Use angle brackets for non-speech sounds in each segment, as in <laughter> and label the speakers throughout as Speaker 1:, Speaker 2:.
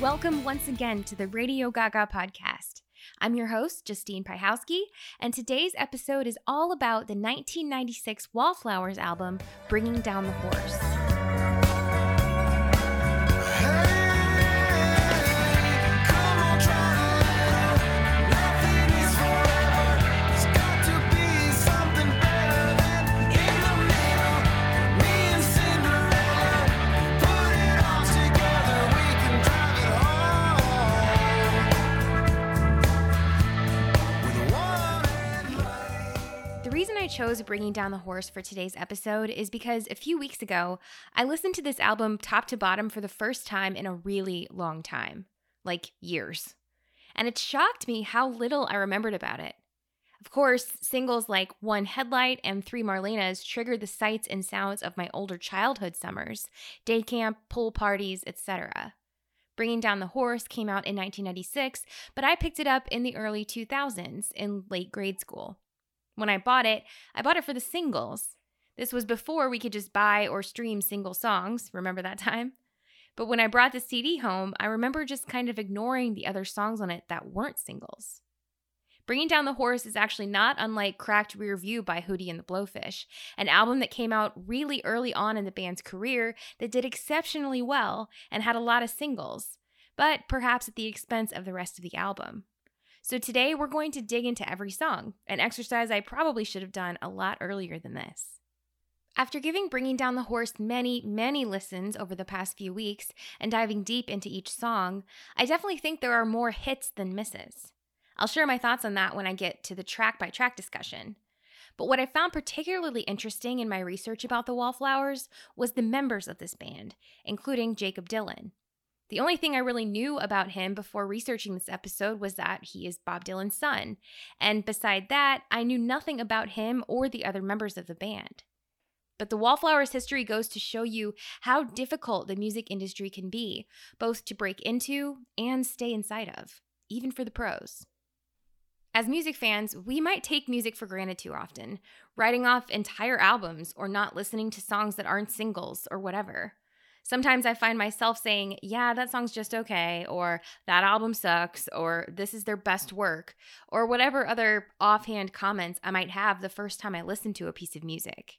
Speaker 1: welcome once again to the Radio Gaga podcast. I'm your host, Justine Pyhowski, and today's episode is all about the 1996 Wallflowers album, Bringing Down the Horse. Chose Bringing Down the Horse for today's episode is because a few weeks ago, I listened to this album top to bottom for the first time in a really long time like years. And it shocked me how little I remembered about it. Of course, singles like One Headlight and Three Marlenas triggered the sights and sounds of my older childhood summers, day camp, pool parties, etc. Bringing Down the Horse came out in 1996, but I picked it up in the early 2000s in late grade school. When I bought it, I bought it for the singles. This was before we could just buy or stream single songs. Remember that time? But when I brought the CD home, I remember just kind of ignoring the other songs on it that weren't singles. Bringing Down the Horse is actually not unlike Cracked Rear View by Hootie and the Blowfish, an album that came out really early on in the band's career that did exceptionally well and had a lot of singles, but perhaps at the expense of the rest of the album. So today we're going to dig into every song, an exercise I probably should have done a lot earlier than this. After giving Bringing Down the Horse many, many listens over the past few weeks and diving deep into each song, I definitely think there are more hits than misses. I'll share my thoughts on that when I get to the track by track discussion. But what I found particularly interesting in my research about the Wallflowers was the members of this band, including Jakob Dylan. The only thing I really knew about him before researching this episode was that he is Bob Dylan's son. And beside that, I knew nothing about him or the other members of the band. But the Wallflowers history goes to show you how difficult the music industry can be, both to break into and stay inside of, even for the pros. As music fans, we might take music for granted too often, writing off entire albums or not listening to songs that aren't singles or whatever. Sometimes I find myself saying, yeah, that song's just okay, or that album sucks, or this is their best work, or whatever other offhand comments I might have the first time I listen to a piece of music.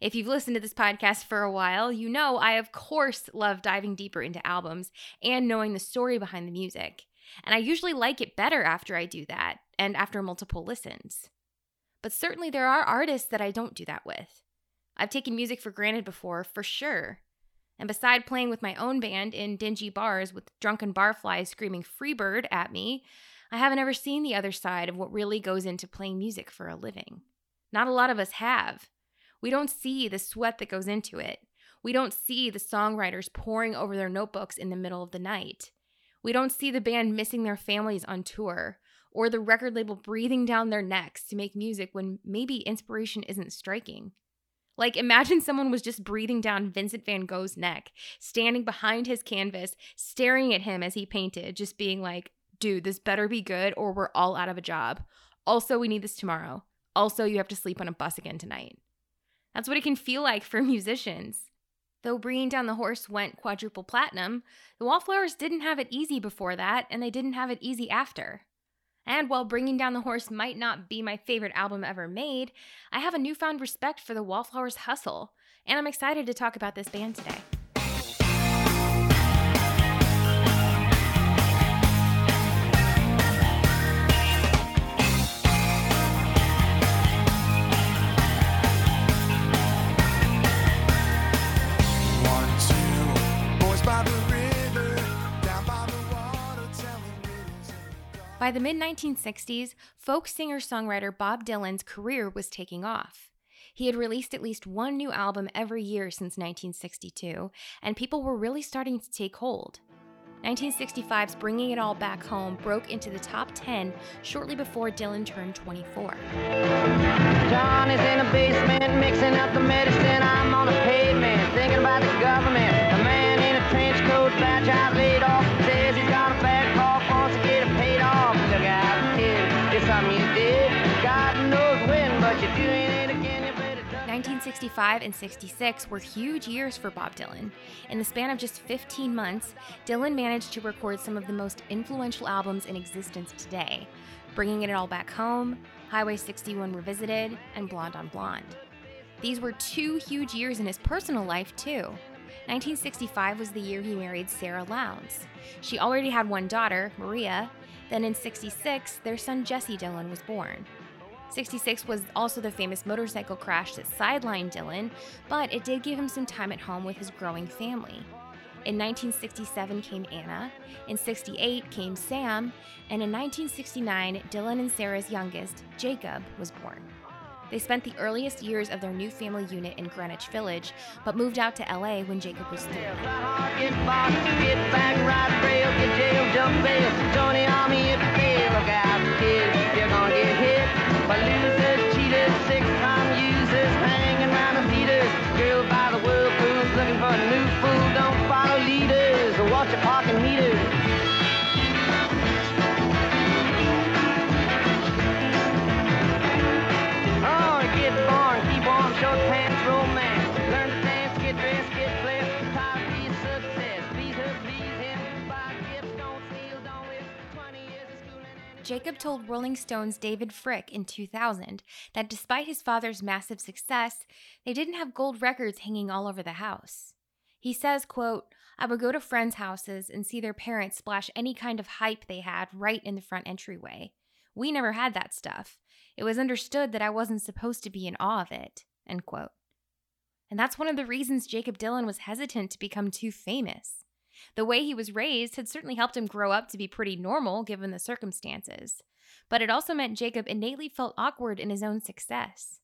Speaker 1: If you've listened to this podcast for a while, you know I, of course, love diving deeper into albums and knowing the story behind the music. And I usually like it better after I do that and after multiple listens. But certainly there are artists that I don't do that with. I've taken music for granted before, for sure. And beside playing with my own band in dingy bars with drunken barflies screaming Freebird at me, I haven't ever seen the other side of what really goes into playing music for a living. Not a lot of us have. We don't see the sweat that goes into it. We don't see the songwriters poring over their notebooks in the middle of the night. We don't see the band missing their families on tour or the record label breathing down their necks to make music when maybe inspiration isn't striking. Like, imagine someone was just breathing down Vincent van Gogh's neck, standing behind his canvas, staring at him as he painted, just being like, dude, this better be good or we're all out of a job. Also, we need this tomorrow. Also, you have to sleep on a bus again tonight. That's what it can feel like for <laughs> musicians. Though Bringing Down the Horse went quadruple platinum, the Wallflowers didn't have it easy before that, and they didn't have it easy after. And while Bringing Down the Horse might not be my favorite album ever made, I have a newfound respect for the Wallflowers hustle, and I'm excited to talk about this band today. By the mid 1960s, folk singer songwriter Bob Dylan's career was taking off. He had released at least one new album every year since 1962, and people were really starting to take hold. 1965's Bringing It All Back Home broke into the top 10 shortly before Dylan turned 24. John is in basement mixing up the medicine. I'm on pavement thinking about the government. A man in a trench coat, laid off, 1965 1965 and 66 were huge years for Bob Dylan. In the span of just 15 months, Dylan managed to record some of the most influential albums in existence today, Bringing It All Back Home, Highway 61 Revisited, and Blonde on Blonde. These were two huge years in his personal life, too. 1965 was the year he married Sara Lownds. She already had one daughter, Maria. Then in 66, their son Jesse Dylan was born. 66 was also the famous motorcycle crash that sidelined Dylan, but it did give him some time at home with his growing family. In 1967 came Anna, in 68 came Sam, and in 1969, Dylan and Sara's youngest, Jakob, was born. They spent the earliest years of their new family unit in Greenwich Village, but moved out to LA when Jakob was three. Jakob told Rolling Stone's David Fricke in 2000 that despite his father's massive success, they didn't have gold records hanging all over the house. He says, quote, I would go to friends' houses and see their parents splash any kind of hype they had right in the front entryway. We never had that stuff. It was understood that I wasn't supposed to be in awe of it. End quote. And that's one of the reasons Jakob Dylan was hesitant to become too famous. The way he was raised had certainly helped him grow up to be pretty normal given the circumstances, but it also meant Jakob innately felt awkward in his own success.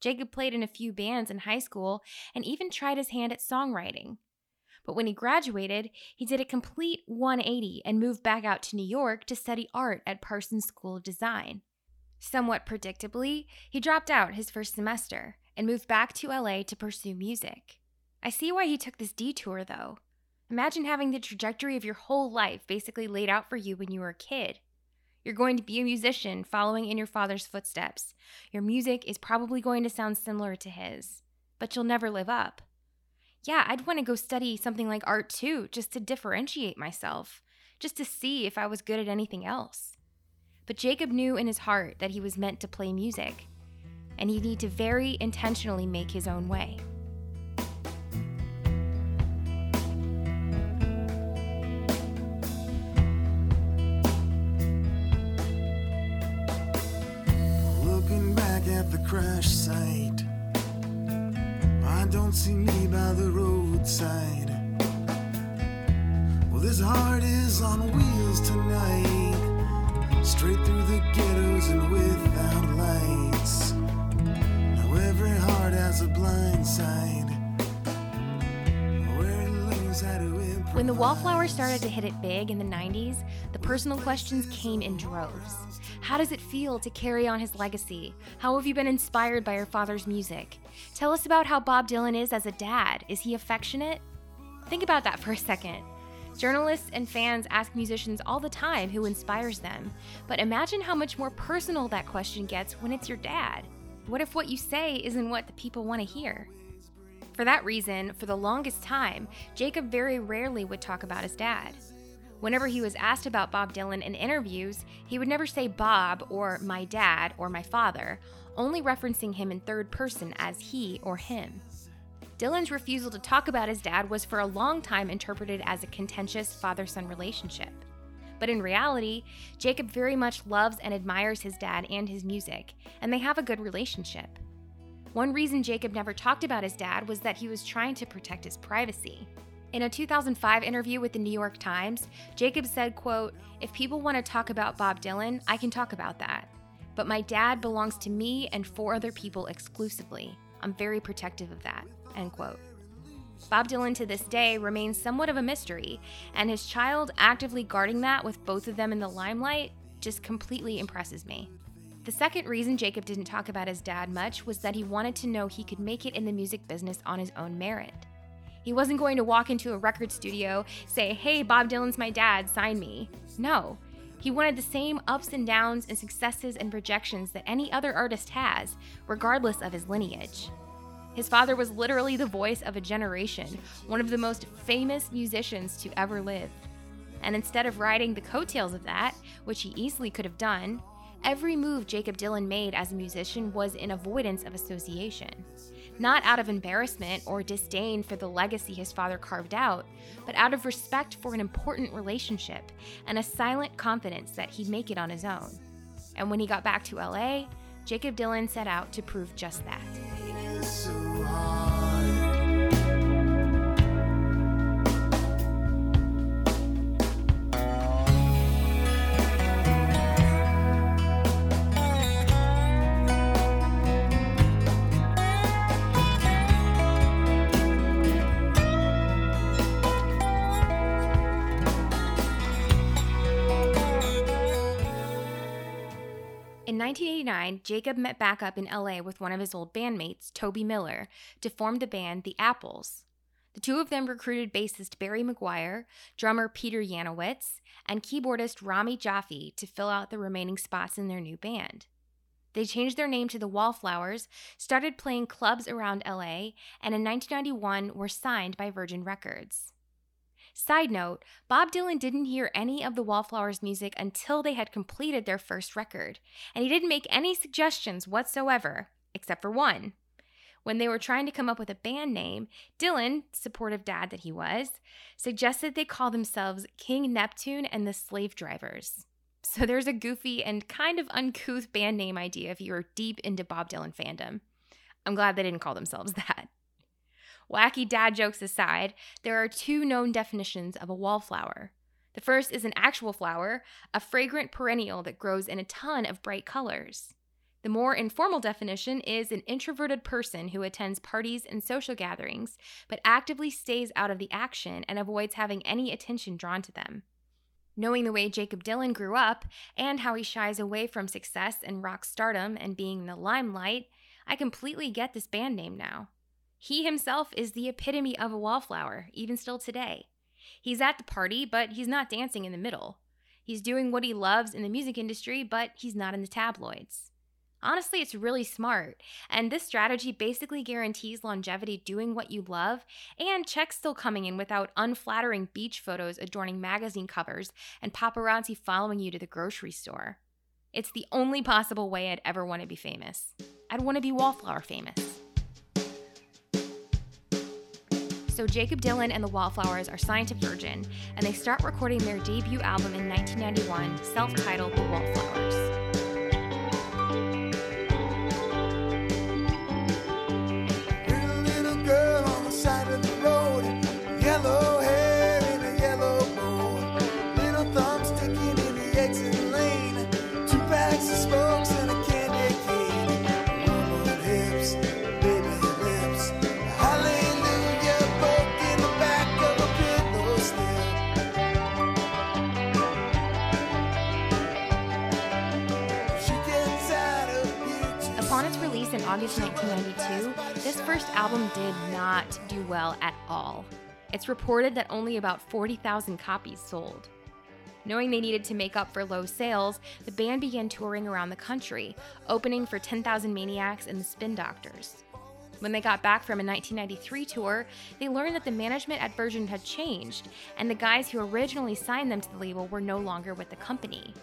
Speaker 1: Jakob played in a few bands in high school and even tried his hand at songwriting. But when he graduated, he did a complete 180 and moved back out to New York to study art at Parsons School of Design. Somewhat predictably, he dropped out his first semester and moved back to LA to pursue music. I see why he took this detour, though. Imagine having the trajectory of your whole life basically laid out for you when you were a kid. You're going to be a musician following in your father's footsteps. Your music is probably going to sound similar to his, but you'll never live up. Yeah, I'd want to go study something like art too, just to differentiate myself, just to see if I was good at anything else. But Jakob knew in his heart that he was meant to play music, and he'd need to very intentionally make his own way.
Speaker 2: See me by the roadside. Well, this heart is on wheels tonight. Straight through the ghettos and without lights. Now every heart has a blind side.
Speaker 1: When the Wallflowers started to hit it big in the 90s, the personal questions came in droves. How does it feel to carry on his legacy? How have you been inspired by your father's music? Tell us about how Bob Dylan is as a dad. Is he affectionate? Think about that for a second. Journalists and fans ask musicians all the time who inspires them, but imagine how much more personal that question gets when it's your dad. What if what you say isn't what the people want to hear? For that reason, for the longest time, Jakob very rarely would talk about his dad. Whenever he was asked about Bob Dylan in interviews, he would never say Bob or my dad or my father, only referencing him in third person as he or him. Dylan's refusal to talk about his dad was for a long time interpreted as a contentious father son relationship. But in reality, Jakob very much loves and admires his dad and his music, and they have a good relationship. One reason Jakob never talked about his dad was that he was trying to protect his privacy. In a 2005 interview with the New York Times, Jakob said, quote, "If people want to talk about Bob Dylan, I can talk about that. But my dad belongs to me and four other people exclusively. I'm very protective of that." End quote. Bob Dylan to this day remains somewhat of a mystery, and his child actively guarding that with both of them in the limelight just completely impresses me. The second reason Jakob didn't talk about his dad much was that he wanted to know he could make it in the music business on his own merit. He wasn't going to walk into a record studio, say, Hey, Bob Dylan's my dad, sign me. No. He wanted the same ups and downs and successes and projections that any other artist has, regardless of his lineage. His father was literally the voice of a generation, one of the most famous musicians to ever live. And instead of riding the coattails of that, which he easily could have done, every move Jakob Dylan made as a musician was in avoidance of association. Not out of embarrassment or disdain for the legacy his father carved out, but out of respect for an important relationship and a silent confidence that he'd make it on his own. And when he got back to LA, Jakob Dylan set out to prove just that. 1989, Jakob met back up in LA with one of his old bandmates, Tobi Miller, to form the band The Apples. The two of them recruited bassist Barrie Maguire, drummer Peter Yanowitz, and keyboardist Rami Jaffee to fill out the remaining spots in their new band. They changed their name to the Wallflowers, started playing clubs around LA, and in 1991 were signed by Virgin Records. Side note Bob Dylan didn't hear any of the Wallflowers music until they had completed their first record, and he didn't make any suggestions whatsoever, except for one. When they were trying to come up with a band name, Dylan, supportive dad that he was, suggested they call themselves King Neptune and the Slave Drivers. So there's a goofy and kind of uncouth band name idea if you're deep into Bob Dylan fandom. I'm glad they didn't call themselves <laughs> that. Wacky dad jokes aside, there are two known definitions of a wallflower. The first is an actual flower, a fragrant perennial that grows in a ton of bright colors. The more informal definition is an introverted person who attends parties and social gatherings, but actively stays out of the action and avoids having any attention drawn to them. Knowing the way Jakob Dylan grew up and how he shies away from success and rock stardom and being in the limelight, I completely get this band name now. He himself is the epitome of a wallflower, even still today. He's at the party, but he's not dancing in the middle. He's doing what he loves in the music industry, but he's not in the tabloids. Honestly, it's really smart, and this strategy basically guarantees longevity doing what you love and checks still coming in without unflattering beach photos adorning magazine covers and paparazzi following you to the grocery store. It's the only possible way I'd ever want to be famous. I'd want to be wallflower famous. So Jakob Dylan and the Wallflowers are signed to Virgin, and they start recording their debut album in 1991, self-titled The Wallflowers. 1992, this first album did not do well at all. It's reported that only about 40,000 copies sold. Knowing they needed to make up for low sales, the band began touring around the country, opening for 10,000 Maniacs and the Spin Doctors. When they got back from a 1993 tour, they learned that the management at Virgin had changed, and the guys who originally signed them to the label were no longer with the company.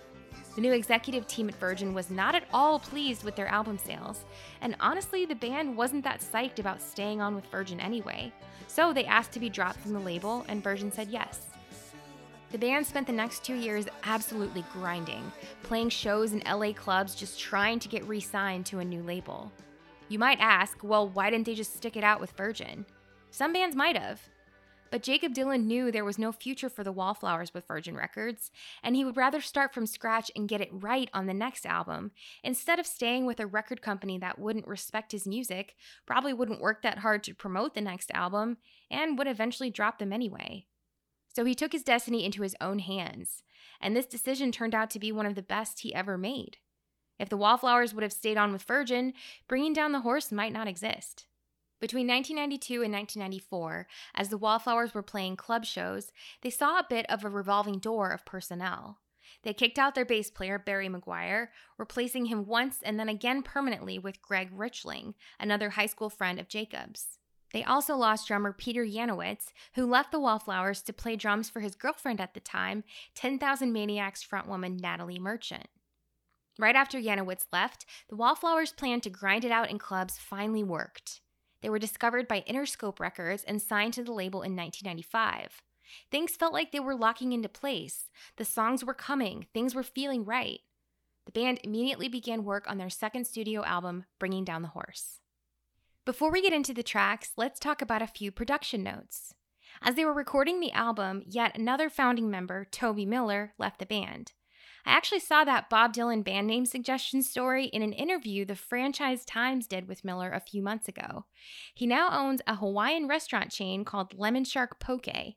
Speaker 1: The new executive team at Virgin was not at all pleased with their album sales, and honestly, the band wasn't that psyched about staying on with Virgin anyway. So they asked to be dropped from the label, and Virgin said yes. The band spent the next two years absolutely grinding, playing shows in LA clubs just trying to get re signed to a new label. You might ask, well, why didn't they just stick it out with Virgin? Some bands might have. But Jakob Dylan knew there was no future for the Wallflowers with Virgin Records, and he would rather start from scratch and get it right on the next album, instead of staying with a record company that wouldn't respect his music, probably wouldn't work that hard to promote the next album, and would eventually drop them anyway. So he took his destiny into his own hands, and this decision turned out to be one of the best he ever made. If the Wallflowers would have stayed on with Virgin, bringing down the horse might not exist. Between 1992 and 1994, as the Wallflowers were playing club shows, they saw a bit of a revolving door of personnel. They kicked out their bass player, Barrie Maguire, replacing him once and then again permanently with Greg Richling, another high school friend of Jakob's. They also lost drummer Peter Yanowitz, who left the Wallflowers to play drums for his girlfriend at the time, 10,000 Maniacs frontwoman Natalie Merchant. Right after Yanowitz left, the Wallflowers' plan to grind it out in clubs finally worked. They were discovered by Interscope Records and signed to the label in 1995. Things felt like they were locking into place. The songs were coming, things were feeling right. The band immediately began work on their second studio album, Bringing Down the Horse. Before we get into the tracks, let's talk about a few production notes. As they were recording the album, yet another founding member, Tobi Miller, left the band. I actually saw that Bob Dylan band name suggestion story in an interview the Franchise Times did with Miller a few months ago. He now owns a Hawaiian restaurant chain called Lemon Shark Poke.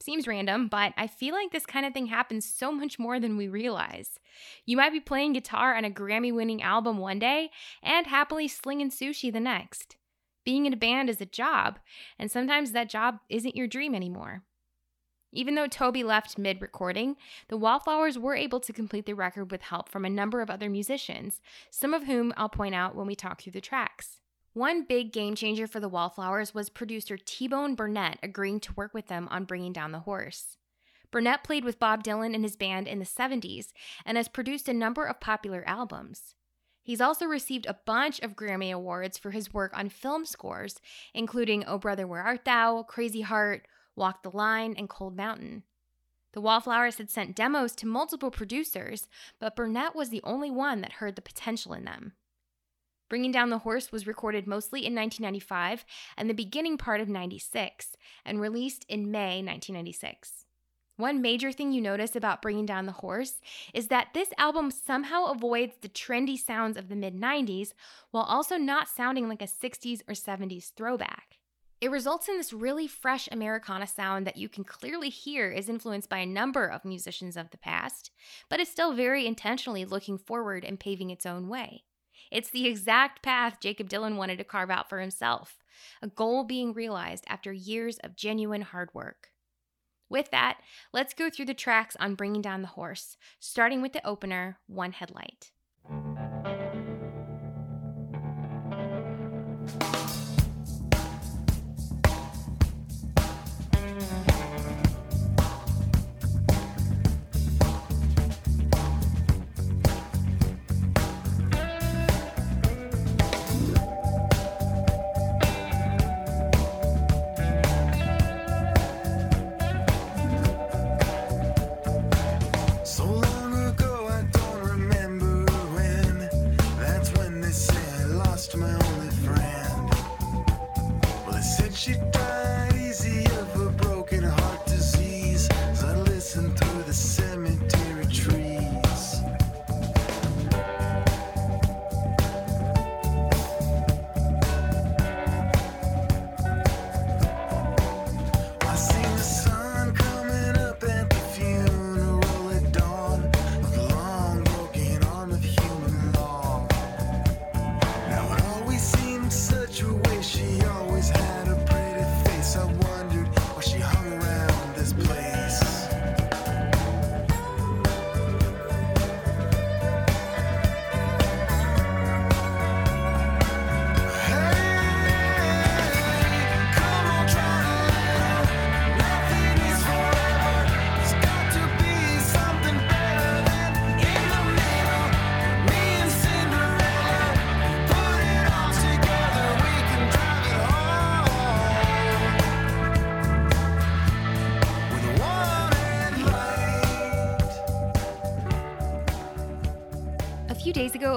Speaker 1: Seems random, but I feel like this kind of thing happens so much more than we realize. You might be playing guitar on a Grammy winning album one day and happily slinging sushi the next. Being in a band is a job, and sometimes that job isn't your dream anymore. Even though Tobi left mid recording, the Wallflowers were able to complete the record with help from a number of other musicians, some of whom I'll point out when we talk through the tracks. One big game changer for the Wallflowers was producer T Bone Burnett agreeing to work with them on Bringing Down the Horse. Burnett played with Bob Dylan and his band in the 70s and has produced a number of popular albums. He's also received a bunch of Grammy Awards for his work on film scores, including Oh Brother Where Art Thou, Crazy Heart, Walk the Line, and Cold Mountain. The Wallflowers had sent demos to multiple producers, but Burnett was the only one that heard the potential in them. Bringing Down the Horse was recorded mostly in 1995 and the beginning part of 96 and released in May 1996. One major thing you notice about Bringing Down the Horse is that this album somehow avoids the trendy sounds of the mid 90s while also not sounding like a 60s or 70s throwback. It results in this really fresh Americana sound that you can clearly hear is influenced by a number of musicians of the past, but is still very intentionally looking forward and paving its own way. It's the exact path Jakob Dylan wanted to carve out for himself, a goal being realized after years of genuine hard work. With that, let's go through the tracks on Bringing Down the Horse, starting with the opener, One Headlight.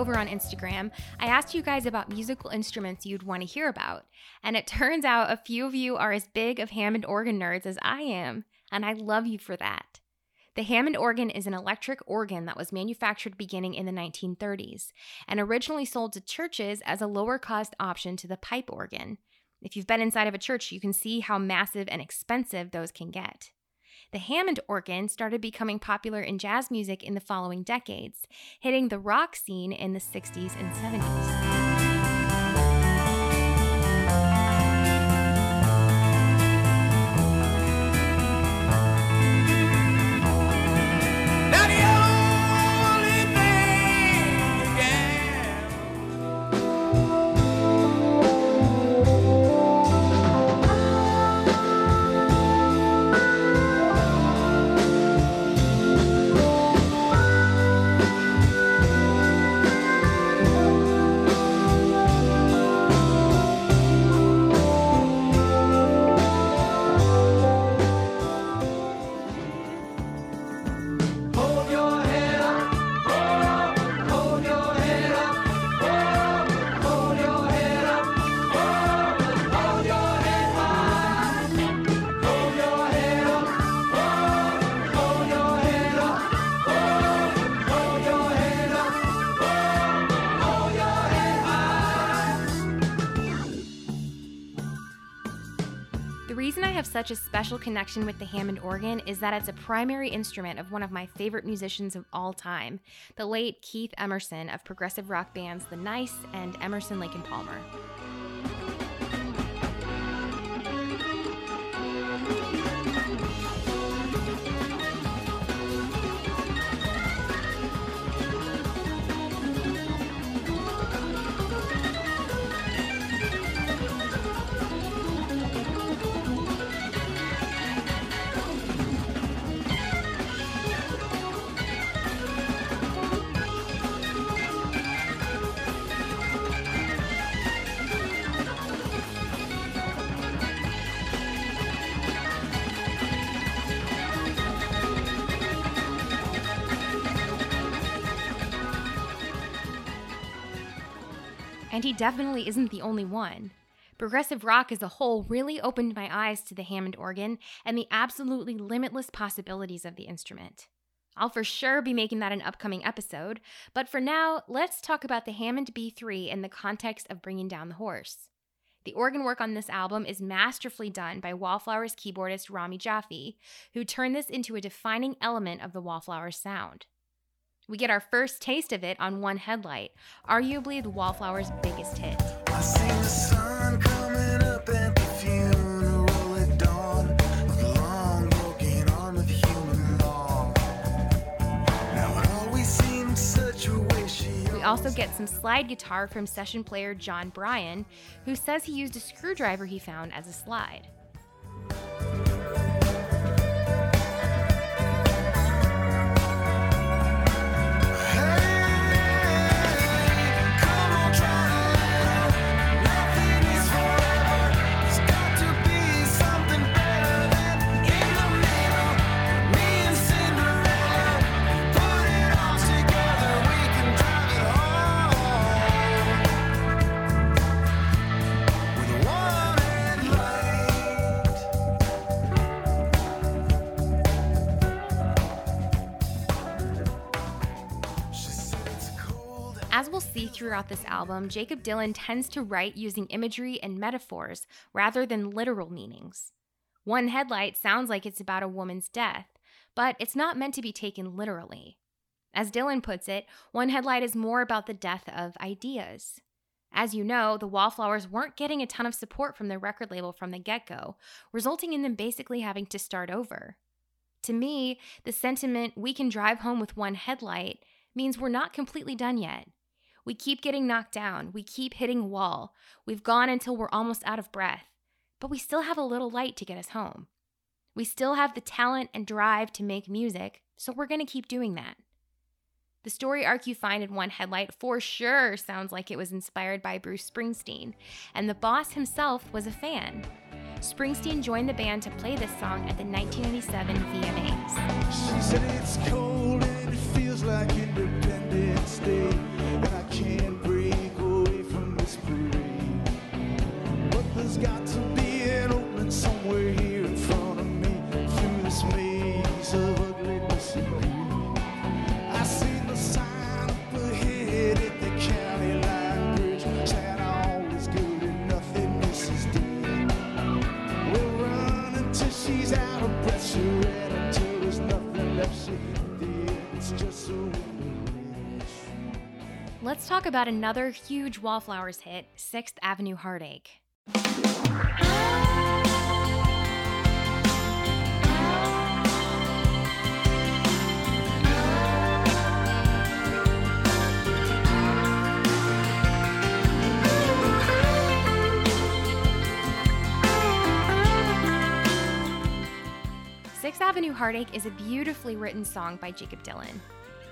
Speaker 1: Over on Instagram, I asked you guys about musical instruments you'd want to hear about, and it <laughs> turns out a few of you are as big of Hammond organ nerds as I am, and I love you for that. The Hammond organ is an electric organ that was manufactured beginning in the 1930s and originally sold to churches as a lower cost option to the pipe organ. If you've been inside of a church, you can see how massive and expensive those can get. The Hammond organ started becoming popular in jazz music in the following decades, hitting the rock scene in the 60s and 70s. Such a special connection with the Hammond organ is that it's a primary instrument of one of my favorite musicians of all time, the late Keith Emerson of progressive rock bands The Nice and Emerson, Lake and Palmer. And he definitely isn't the only one. Progressive rock as a whole really opened my eyes to the Hammond organ and the absolutely limitless possibilities of the instrument. I'll for sure be making that an upcoming episode, but for now, let's talk about the Hammond B3 in the context of bringing down the horse. The organ work on this album is masterfully done by Wallflowers keyboardist Rami Jaffee, who turned this into a defining element of the Wallflowers sound. We get our first taste of it on One Headlight, arguably the Wallflowers' biggest hit.
Speaker 2: I seen the sun coming up at the funeral at dawn of long broken arm of human law. Now it always seemed such a waste.
Speaker 1: We also get some slide guitar from session player John Bryan, who says he used a screwdriver he found as a slide. See throughout this album, Jakob Dylan tends to write using imagery and metaphors rather than literal meanings. One Headlight sounds like it's about a woman's death, but it's not meant to be taken literally. As Dylan puts it, One Headlight is more about the death of ideas. As you know, the Wallflowers weren't getting a ton of support from their record label from the get go, resulting in them basically having to start over. To me, the sentiment, we can drive home with one headlight, means we're not completely done yet. We keep getting knocked down. We keep hitting wall. We've gone until we're almost out of breath. But we still have a little light to get us home. We still have the talent and drive to make music, so we're going to keep doing that. The story arc you find in One Headlight for sure sounds like it was inspired by Bruce Springsteen, and the boss himself was a fan. Springsteen joined the band to play this song at the 1997 VMAs. Let's talk about another huge Wallflowers hit, Sixth Avenue Heartache. Sixth Avenue Heartache is a beautifully written song by Jakob Dylan.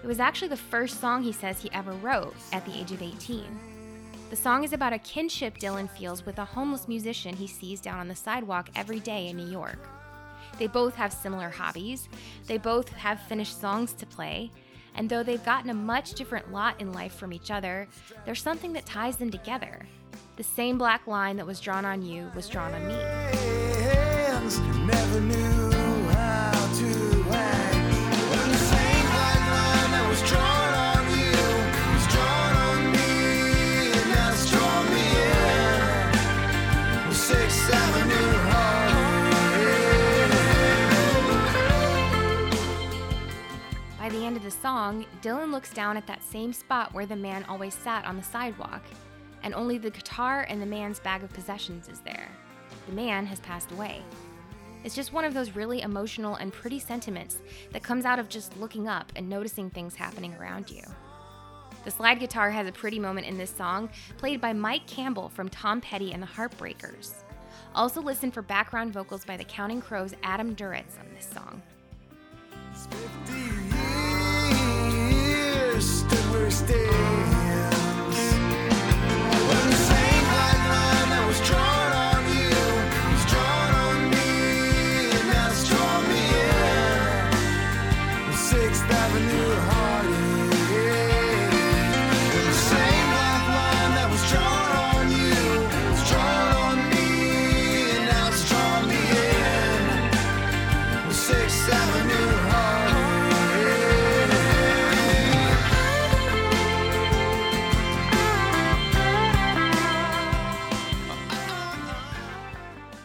Speaker 1: It was actually the first song he says he ever wrote at the age of 18. The song is about a kinship Dylan feels with a homeless musician he sees down on the sidewalk every day in New York. They both have similar hobbies, they both have finished songs to play, and though they've gotten a much different lot in life from each other, there's something that ties them together. The same black line that was drawn on you was drawn on me.
Speaker 2: hands
Speaker 1: Dylan looks down at that same spot where the man always sat on the sidewalk, and only the guitar and the man's bag of possessions is there. The man has passed away. It's just one of those really emotional and pretty sentiments that comes out of just looking up and noticing things happening around you. The slide guitar has a pretty moment in this song, played by Mike Campbell from Tom Petty and the Heartbreakers. Also, listen for background vocals by the Counting Crows' Adam Duritz on this song.
Speaker 2: Fifty years stood where stands.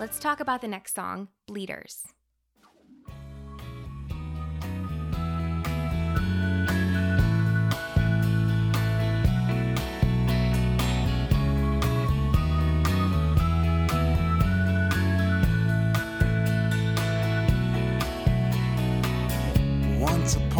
Speaker 1: Let's talk about the next song, Bleeders.
Speaker 2: Once upon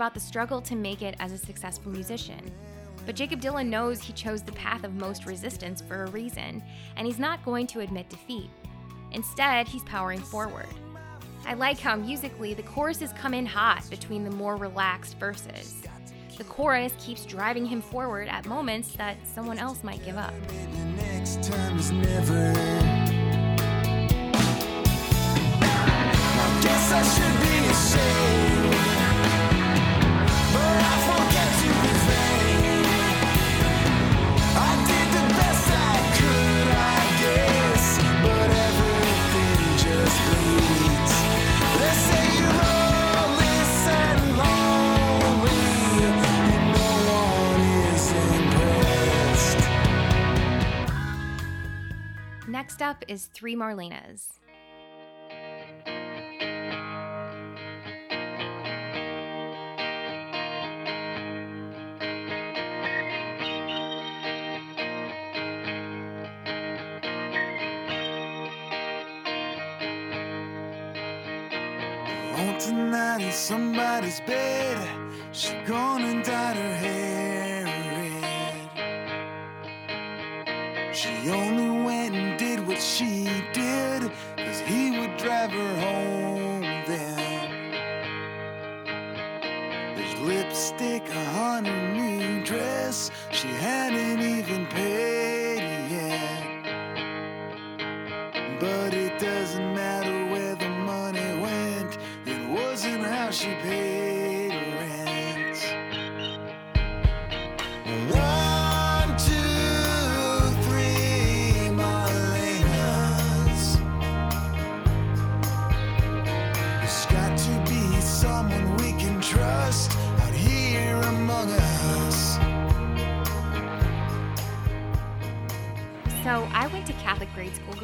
Speaker 1: about the struggle to make it as a successful musician. But Jakob Dylan knows he chose the path of most resistance for a reason, and he's not going to admit defeat. Instead, he's powering forward. I like how musically the choruses come in hot between the more relaxed verses. The chorus keeps driving him forward at moments that someone else might give up.
Speaker 2: I
Speaker 1: up is Three Marlenas.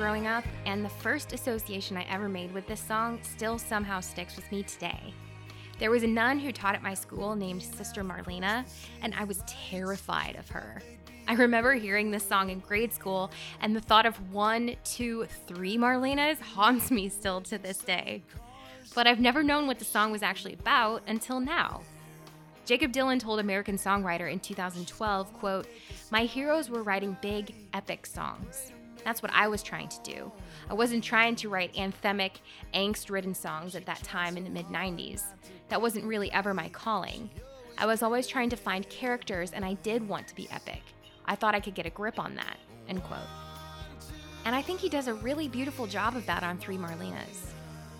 Speaker 1: Growing up, and the first association I ever made with this song still somehow sticks with me today. There was a nun who taught at my school named Sister Marlena, and I was terrified of her. I remember hearing this song in grade school, and the thought of one, two, three Marlenas haunts me still to this day. but I've never known what the song was actually about until now. Jakob Dylan told American Songwriter in 2012, quote, "My heroes were writing big, epic songs. That's what I was trying to do. I wasn't trying to write anthemic, angst-ridden songs at that time in the mid 90s. That wasn't really ever my calling. I was always trying to find characters and I did want to be epic. I thought I could get a grip on that." End quote. And I think he does a really beautiful job of that on Three Marlenas.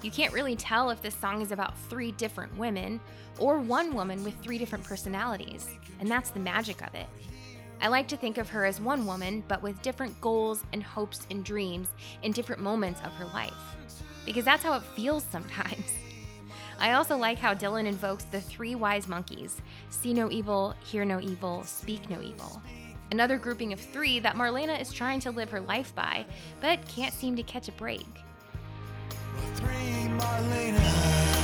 Speaker 1: You can't really tell if this song is about three different women or one woman with three different personalities, and that's the magic of it. I like to think of her as one woman, but with different goals and hopes and dreams in different moments of her life. Because that's how it feels sometimes. <laughs> I also like how Dylan invokes the three wise monkeys see no evil, hear no evil, speak no evil. Another grouping of three that Marlena is trying to live her life by, but can't seem to catch a break.
Speaker 2: Three Marlenas.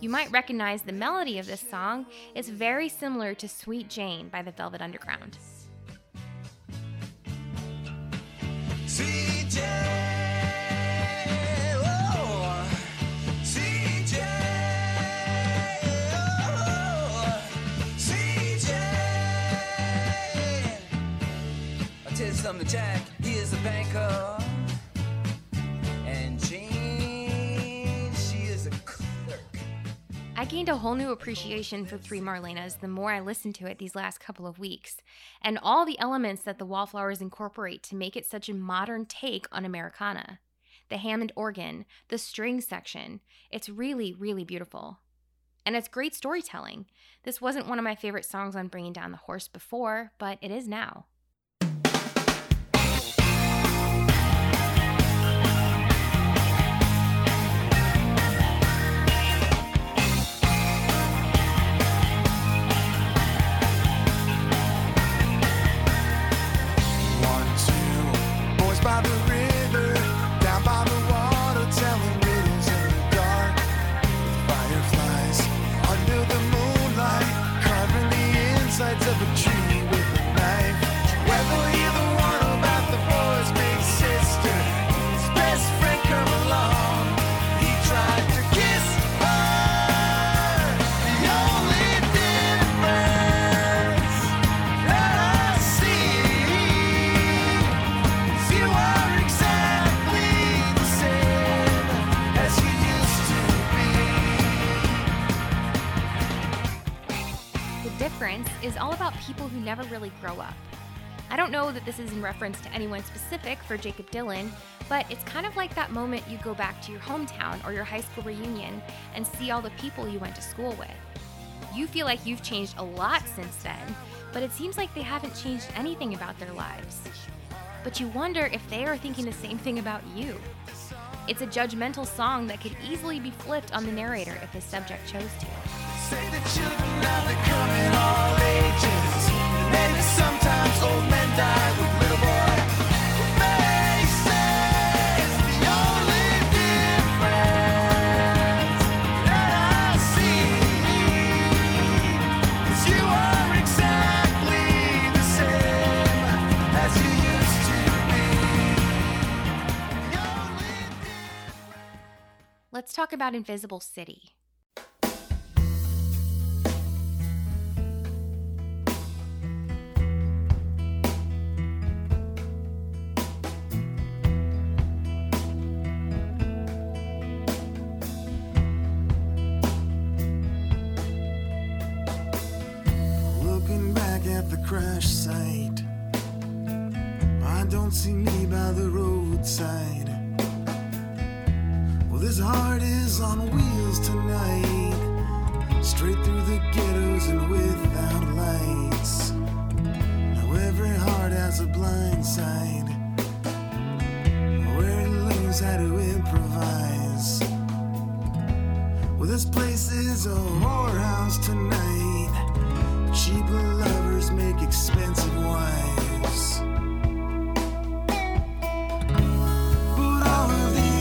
Speaker 1: You might recognize the melody of this song. It's very similar to Sweet Jane by the Velvet Underground.
Speaker 2: CJ, oh, CJ, oh, CJ.
Speaker 3: I'll tell you something, Jack. He
Speaker 1: gained a whole new appreciation for Three Marlenas the more I listened to it these last couple of weeks, and all the elements that the Wallflowers incorporate to make it such a modern take on Americana. The Hammond organ, the string section, it's really, really beautiful. And it's great storytelling. This wasn't one of my favorite songs on Bringing Down the Horse before, but it is now. Is all about people who never really grow up. I don't know that this is in reference to anyone specific for Jakob Dylan, but it's kind of like that moment you go back to your hometown or your high school reunion and see all the people you went to school with. You feel like you've changed a lot since then, but it seems like they haven't changed anything about their lives. But you wonder if they are thinking the same thing about you. It's a judgmental song that could easily be flipped on the narrator if his subject chose to. Let's talk about Invisible City.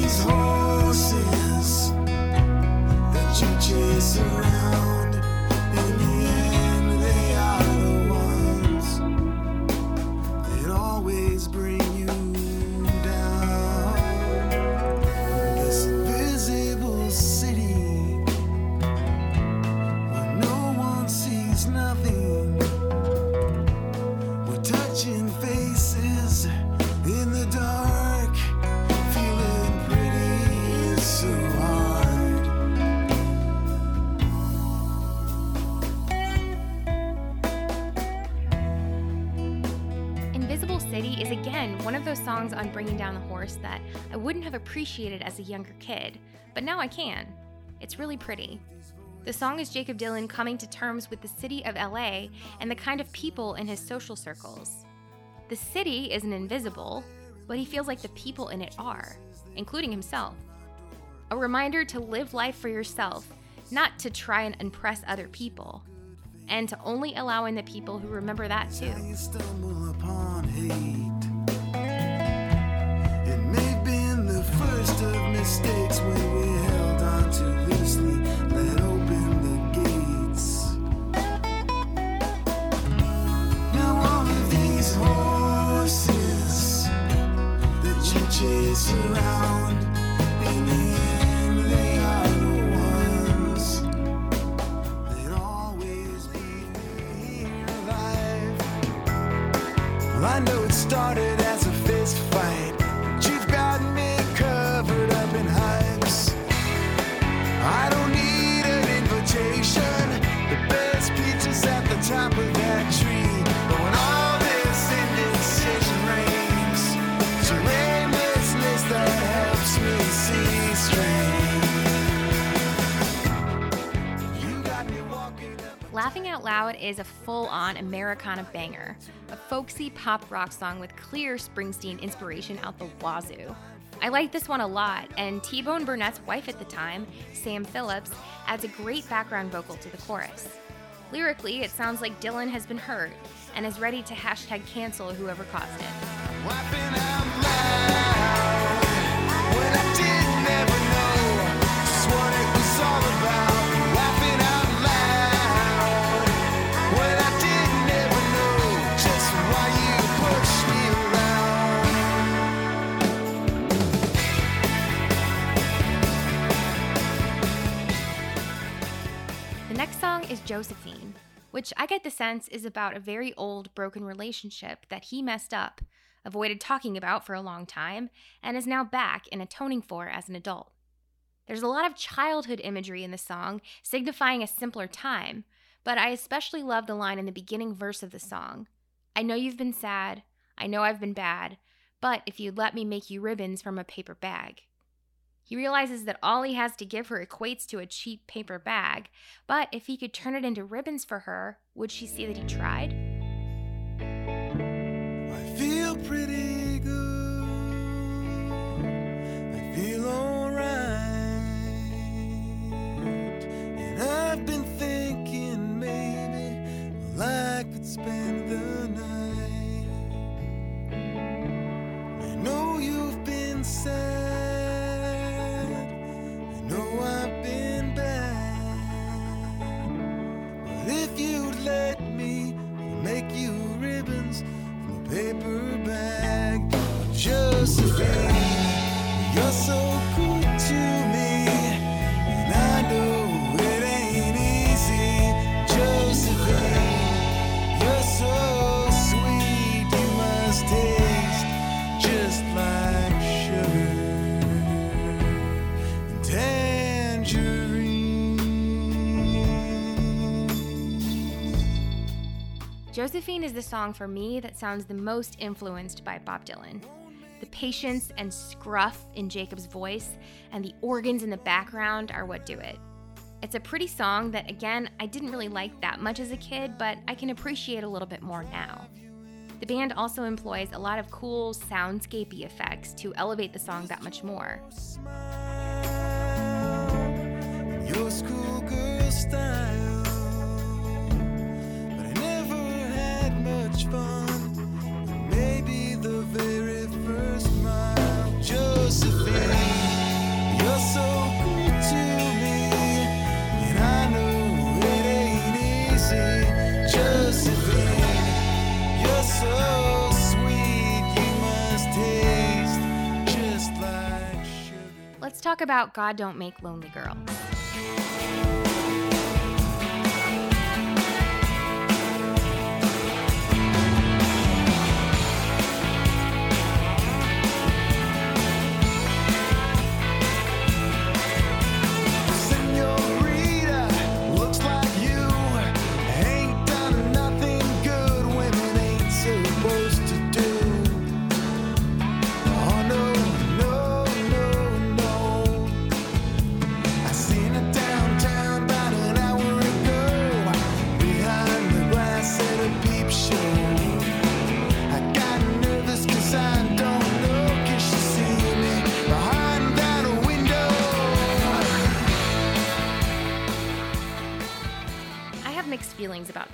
Speaker 1: He's. Have appreciated as a younger kid, but now I can. It's really pretty. The song is Jakob Dylan coming to terms with the city of LA and the kind of people in his social circles. The city isn't invisible, but he feels like the people in it are, including himself. A reminder to live life for yourself, not to try and impress other people, and to only allow in the people who remember that too.
Speaker 2: Of mistakes when we held on too loosely, let open the gates. Now all of these horses that you chase around, in the end they are the ones that always alive. Well, I know it started as a fist fight,
Speaker 1: Laughing Out Loud is a full on Americana banger, a folksy pop rock song with clear Springsteen inspiration out the wazoo. I like this one a lot, and T Bone Burnett's wife at the time, Sam Phillips, adds a great background vocal to the chorus. Lyrically, it sounds like Dylan has been hurt and is ready to hashtag cancel whoever caused it. Is Josephine, which I get the sense is about a very old broken relationship that he messed up, avoided talking about for a long time, and is now back and atoning for as an adult. There's a lot of childhood imagery in the song, signifying a simpler time, but I especially love the line in the beginning verse of the song I know you've been sad, I know I've been bad, but if you'd let me make you ribbons from a paper bag. He realizes that all he has to give her equates to a cheap paper bag, but if he could turn it into ribbons for her, would she see that he tried?
Speaker 2: Josephine
Speaker 1: is the song for me that sounds the most influenced by Bob Dylan. The patience and scruff in Jakob's voice and the organs in the background are what do it. It's a pretty song that, again, I didn't really like that much as a kid, but I can appreciate a little bit more now. The band also employs a lot of cool soundscapey effects to elevate the song that much more.
Speaker 2: Your style, much fun. Maybe the very first Josephine. You're so good to me, and I know it ain't easy, Josephine. You're so sweet, you must taste just like sugar.
Speaker 1: Let's talk about God Don't Make Lonely Girls.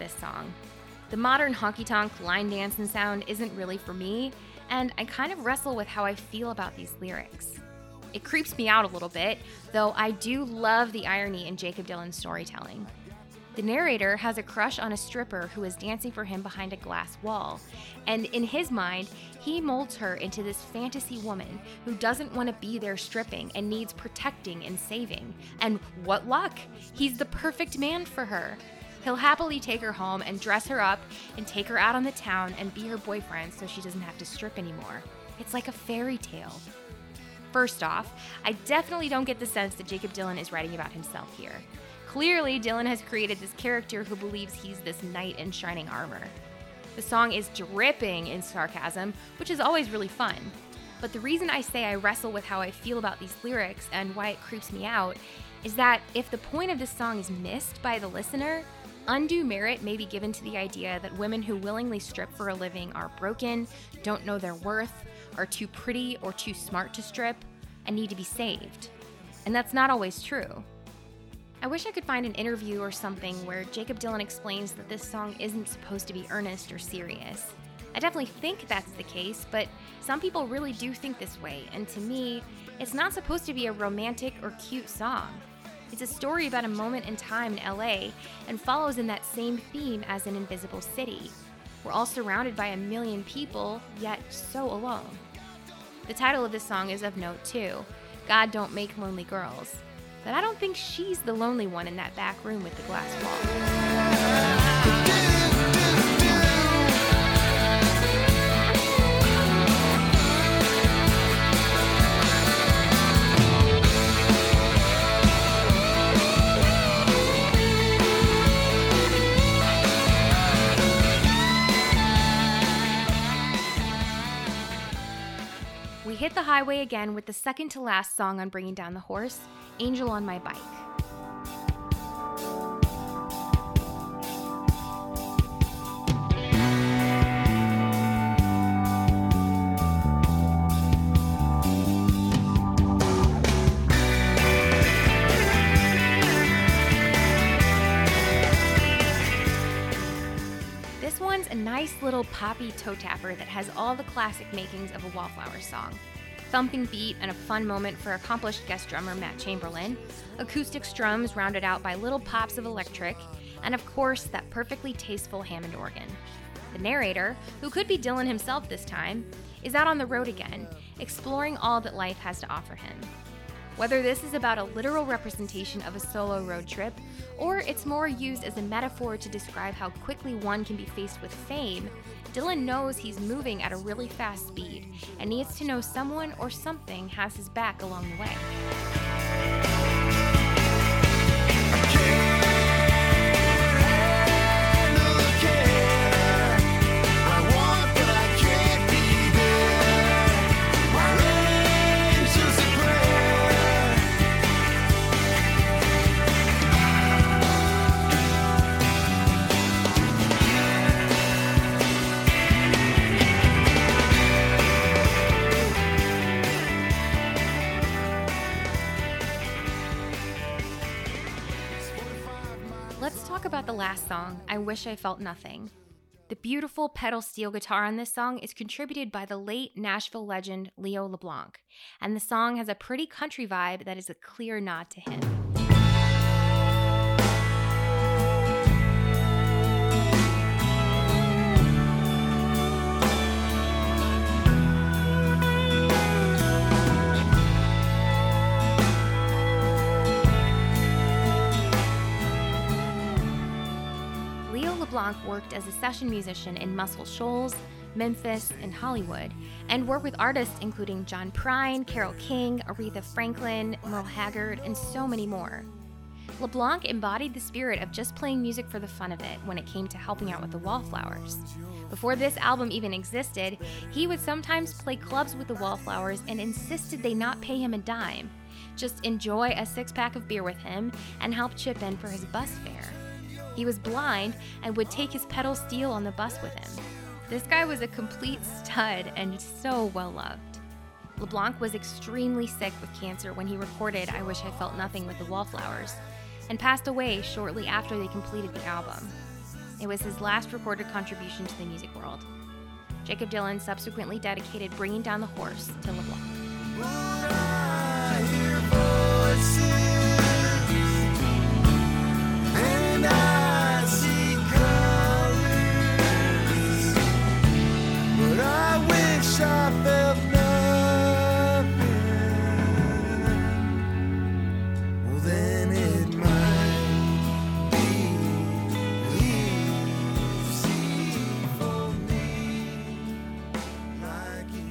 Speaker 1: This song. The modern honky tonk line dancing sound isn't really for me, and I kind of wrestle with how I feel about these lyrics. It creeps me out a little bit, though I do love the irony in Jakob Dylan's storytelling. The narrator has a crush on a stripper who is dancing for him behind a glass wall, and in his mind, he molds her into this fantasy woman who doesn't want to be there stripping and needs protecting and saving. And what luck! He's the perfect man for her. He'll happily take her home and dress her up and take her out on the town and be her boyfriend so she doesn't have to strip anymore. It's like a fairy tale. First off, I definitely don't get the sense that Jakob Dylan is writing about himself here. Clearly, Dylan has created this character who believes he's this knight in shining armor. The song is dripping in sarcasm, which is always really fun. But the reason I say I wrestle with how I feel about these lyrics and why it creeps me out is that if the point of this song is missed by the listener, undue merit may be given to the idea that women who willingly strip for a living are broken, don't know their worth, are too pretty or too smart to strip, and need to be saved. And that's not always true. I wish I could find an interview or something where Jakob Dylan explains that this song isn't supposed to be earnest or serious. I definitely think that's the case, but some people really do think this way, and to me, it's not supposed to be a romantic or cute song. It's a story about a moment in time in LA and follows in that same theme as an invisible city. We're all surrounded by a million people, yet so alone. The title of this song is of note too God Don't Make Lonely Girls. But I don't think she's the lonely one in that back room with the glass wall. Hit the highway again with the second to last song on Bringing Down the Horse, Angel on My Bike. This one's a nice little poppy toe tapper that has all the classic makings of a Wallflower song. Thumping beat and a fun moment for accomplished guest drummer Matt Chamberlain, acoustic strums rounded out by little pops of electric, and of course, that perfectly tasteful Hammond organ. The narrator, who could be Dylan himself this time, is out on the road again, exploring all that life has to offer him. Whether this is about a literal representation of a solo road trip, or it's more used as a metaphor to describe how quickly one can be faced with fame, Dylan knows he's moving at a really fast speed and needs to know someone or something has his back along the way. Song, I Wish I Felt Nothing. The beautiful pedal steel guitar on this song is contributed by the late Nashville legend Leo LeBlanc, and the song has a pretty country vibe that is a clear nod to him. LeBlanc worked as a session musician in Muscle Shoals, Memphis, and Hollywood, and worked with artists including John Prine, Carole King, Aretha Franklin, Merle Haggard, and so many more. LeBlanc embodied the spirit of just playing music for the fun of it when it came to helping out with the Wallflowers. Before this album even existed, he would sometimes play clubs with the Wallflowers and insisted they not pay him a dime. Just enjoy a six pack of beer with him and help chip in for his bus fare. He was blind and would take his pedal steel on the bus with him. This guy was a complete stud and so well loved. LeBlanc was extremely sick with cancer when he recorded I Wish I Felt Nothing with the Wallflowers and passed away shortly after they completed the album. It was his last recorded contribution to the music world. Jakob Dylan subsequently dedicated Bringing Down the Horse to LeBlanc.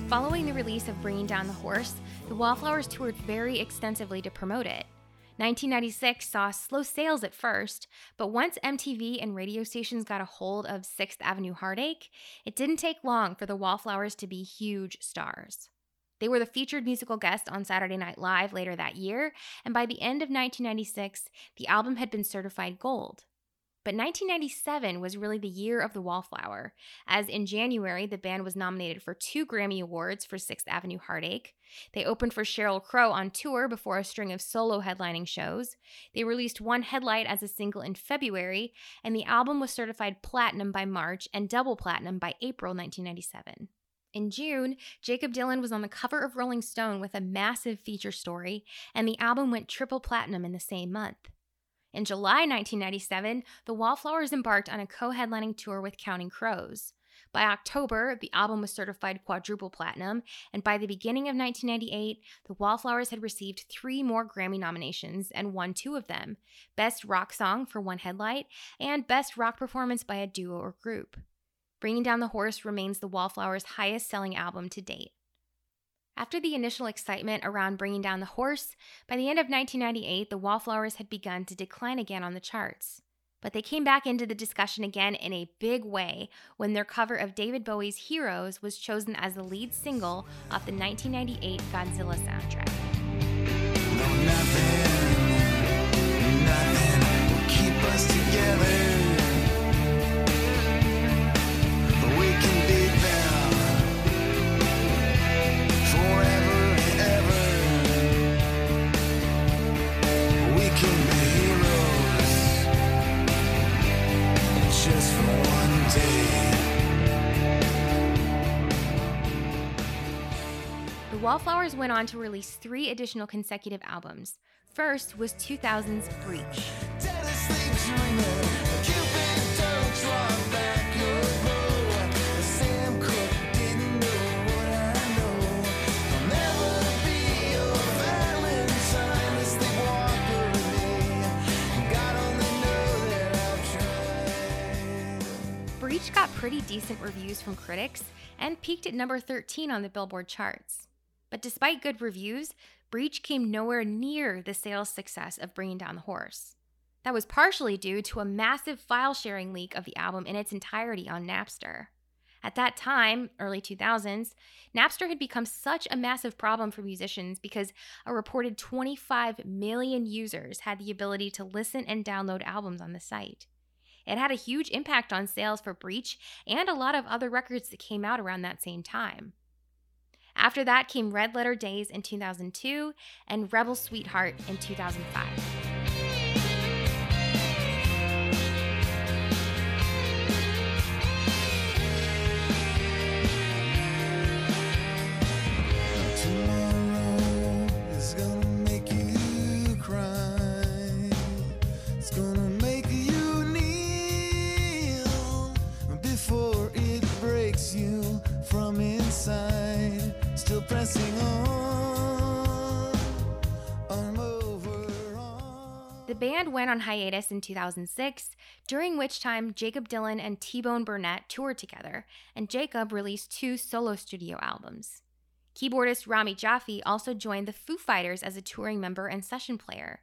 Speaker 1: Following the release of Bringing Down the Horse, the Wallflowers toured very extensively to promote it. 1996 saw slow sales at first, but once MTV and radio stations got a hold of 6th Avenue Heartache, it didn't take long for the Wallflowers to be huge stars. They were the featured musical guest on Saturday Night Live later that year, and by the end of 1996, the album had been certified gold. But 1997 was really the year of the Wallflower, as in January, the band was nominated for two Grammy Awards for Sixth Avenue Heartache. They opened for Sheryl Crow on tour before a string of solo headlining shows. They released One Headlight as a single in February, and the album was certified platinum by March and double platinum by April 1997. In June, Jakob Dylan was on the cover of Rolling Stone with a massive feature story, and the album went triple platinum in the same month. In July 1997, the Wallflowers embarked on a co headlining tour with Counting Crows. By October, the album was certified quadruple platinum, and by the beginning of 1998, the Wallflowers had received three more Grammy nominations and won two of them Best Rock Song for One Headlight and Best Rock Performance by a Duo or Group. Bringing Down the Horse remains the Wallflowers' highest selling album to date. After the initial excitement around Bringing Down the Horse, by the end of 1998, the Wallflowers had begun to decline again on the charts. But they came back into the discussion again in a big way when their cover of David Bowie's Heroes was chosen as the lead single off the 1998 Godzilla soundtrack.
Speaker 2: No, nothing, nothing
Speaker 1: The Wallflowers went on to release three additional consecutive albums. First was 2000's Breach. Breach got pretty decent reviews from critics and peaked at number 13 on the Billboard charts. But despite good reviews, Breach came nowhere near the sales success of Bringing Down the Horse. That was partially due to a massive file sharing leak of the album in its entirety on Napster. At that time, early 2000s, Napster had become such a massive problem for musicians because a reported 25 million users had the ability to listen and download albums on the site. It had a huge impact on sales for Breach and a lot of other records that came out around that same time. After that came Red Letter Days in 2002 and Rebel Sweetheart in 2005.
Speaker 2: Tomorrow is gonna make you cry. It's gonna make you kneel before it breaks you from inside. Still pressing on.
Speaker 1: The band went on hiatus in 2006, during which time Jakob Dylan and T Bone Burnett toured together, and Jakob released two solo studio albums. Keyboardist Rami Jaffee also joined the Foo Fighters as a touring member and session player.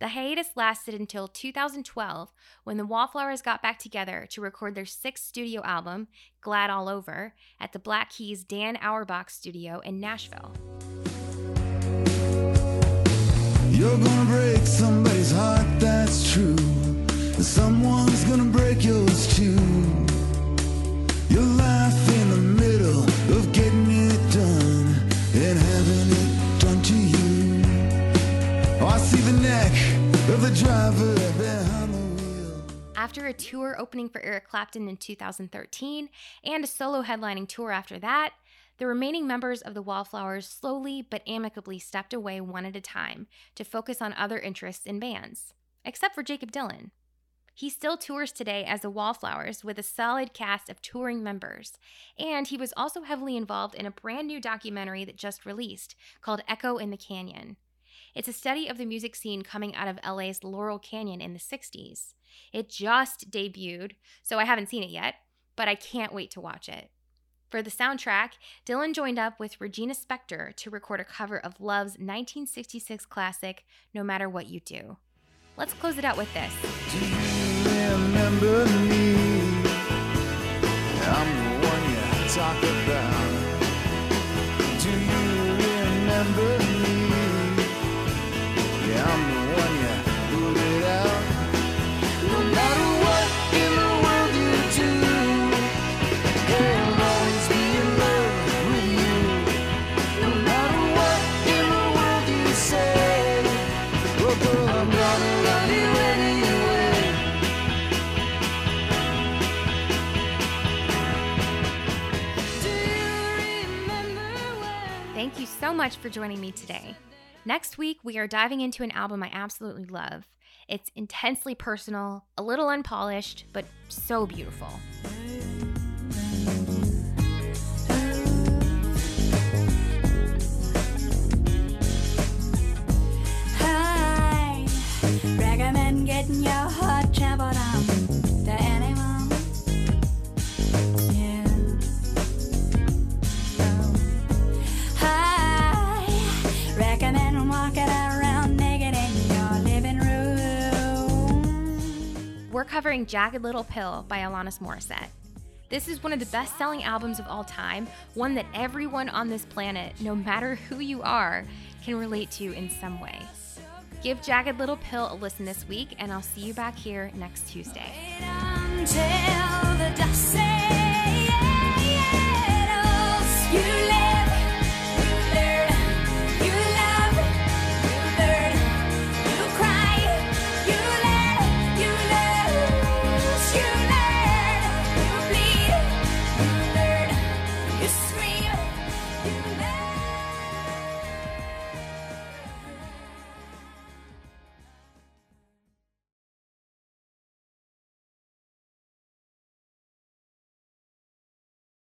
Speaker 1: The hiatus lasted until 2012 when the Wallflowers got back together to record their sixth studio album, Glad All Over, at the Black Keys Dan Auerbach studio in Nashville.
Speaker 2: You're gonna break somebody's heart, that's true. Someone's gonna break yours too. Neck of the driver behind the wheel.
Speaker 1: after a tour opening for Eric Clapton in 2013 and a solo headlining tour after that, the remaining members of the Wallflowers slowly but amicably stepped away one at a time to focus on other interests in bands, except for Jakob Dylan. He still tours today as the Wallflowers with a solid cast of touring members, and he was also heavily involved in a brand new documentary that just released called Echo in the Canyon. It's a study of the music scene coming out of LA's Laurel Canyon in the 60s. It just debuted, so I haven't seen it yet, but I can't wait to watch it. For the soundtrack, Dylan joined up with Regina Spektor to record a cover of Love's 1966 classic, No Matter What You Do. Let's close it out with this.
Speaker 2: Do
Speaker 1: much for joining me today. Next week, we are diving into an album I absolutely love. It's intensely personal, a little unpolished, but so beautiful.
Speaker 4: Hi, getting your heart trampled on
Speaker 1: we're covering Jagged Little Pill by Alanis Morissette. This is one of the best selling albums of all time, one that everyone on this planet, no matter who you are, can relate to in some way. Give Jagged Little Pill a listen this week, and I'll see you back here next Tuesday.
Speaker 4: Wait